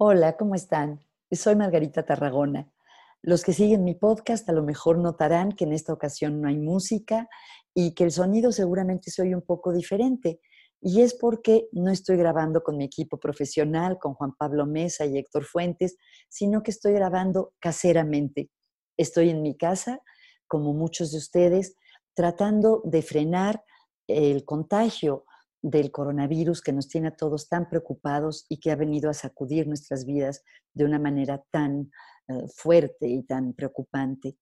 Hola, ¿cómo están? Soy Margarita Tarragona. Los que siguen mi podcast a lo mejor notarán que en esta ocasión no hay música y que el sonido seguramente se oye un poco diferente. Y es porque no estoy grabando con mi equipo profesional, con Juan Pablo Mesa y Héctor Fuentes, sino que estoy grabando caseramente. Estoy en mi casa, como muchos de ustedes, tratando de frenar el contagio del coronavirus que nos tiene a todos tan preocupados y que ha venido a sacudir nuestras vidas de una manera tan eh, fuerte y tan preocupante.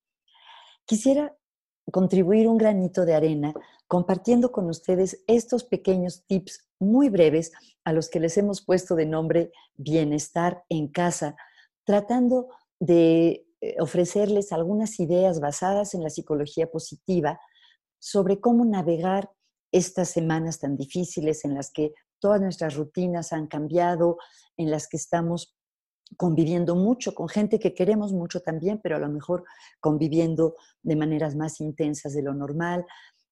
Quisiera contribuir un granito de arena compartiendo con ustedes estos pequeños tips muy breves a los que les hemos puesto de nombre bienestar en casa, tratando de eh, ofrecerles algunas ideas basadas en la psicología positiva sobre cómo navegar estas semanas tan difíciles en las que todas nuestras rutinas han cambiado, en las que estamos conviviendo mucho con gente que queremos mucho también, pero a lo mejor conviviendo de maneras más intensas de lo normal,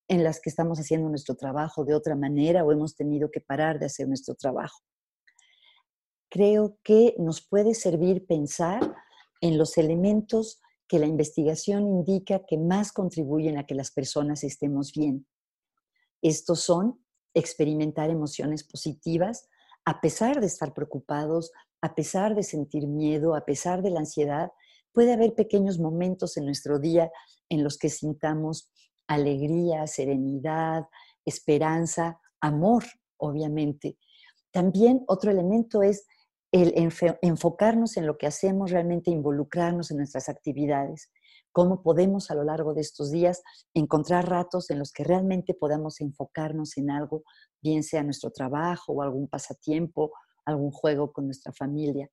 en las que estamos haciendo nuestro trabajo de otra manera o hemos tenido que parar de hacer nuestro trabajo. Creo que nos puede servir pensar en los elementos que la investigación indica que más contribuyen a que las personas estemos bien. Estos son experimentar emociones positivas a pesar de estar preocupados, a pesar de sentir miedo, a pesar de la ansiedad. Puede haber pequeños momentos en nuestro día en los que sintamos alegría, serenidad, esperanza, amor, obviamente. También otro elemento es el enfocarnos en lo que hacemos, realmente involucrarnos en nuestras actividades cómo podemos a lo largo de estos días encontrar ratos en los que realmente podamos enfocarnos en algo, bien sea nuestro trabajo o algún pasatiempo, algún juego con nuestra familia.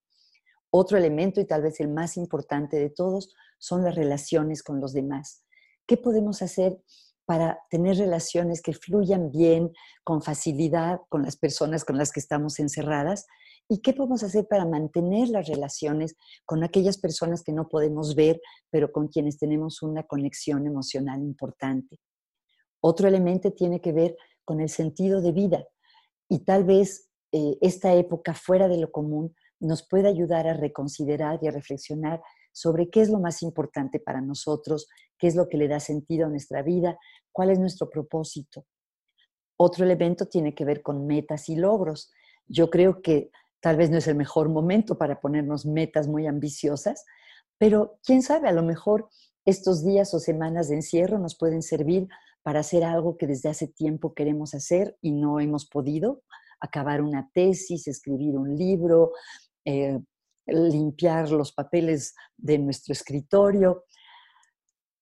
Otro elemento y tal vez el más importante de todos son las relaciones con los demás. ¿Qué podemos hacer para tener relaciones que fluyan bien, con facilidad con las personas con las que estamos encerradas ¿Y qué podemos hacer para mantener las relaciones con aquellas personas que no podemos ver, pero con quienes tenemos una conexión emocional importante? Otro elemento tiene que ver con el sentido de vida y tal vez eh, esta época fuera de lo común nos puede ayudar a reconsiderar y a reflexionar sobre qué es lo más importante para nosotros, qué es lo que le da sentido a nuestra vida, cuál es nuestro propósito. Otro elemento tiene que ver con metas y logros. Yo creo que Tal vez no es el mejor momento para ponernos metas muy ambiciosas, pero quién sabe, a lo mejor estos días o semanas de encierro nos pueden servir para hacer algo que desde hace tiempo queremos hacer y no hemos podido, acabar una tesis, escribir un libro, eh, limpiar los papeles de nuestro escritorio.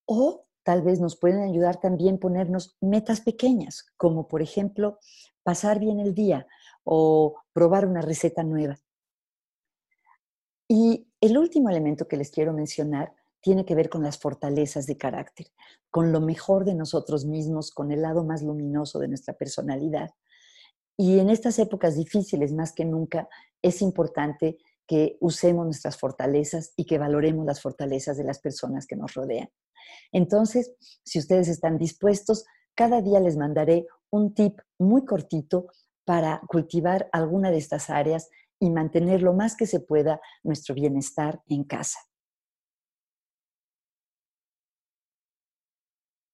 O tal vez nos pueden ayudar también ponernos metas pequeñas, como por ejemplo pasar bien el día, o probar una receta nueva. Y el último elemento que les quiero mencionar tiene que ver con las fortalezas de carácter, con lo mejor de nosotros mismos, con el lado más luminoso de nuestra personalidad. Y en estas épocas difíciles, más que nunca, es importante que usemos nuestras fortalezas y que valoremos las fortalezas de las personas que nos rodean. Entonces, si ustedes están dispuestos, cada día les mandaré un tip muy cortito para cultivar alguna de estas áreas y mantener lo más que se pueda nuestro bienestar en casa.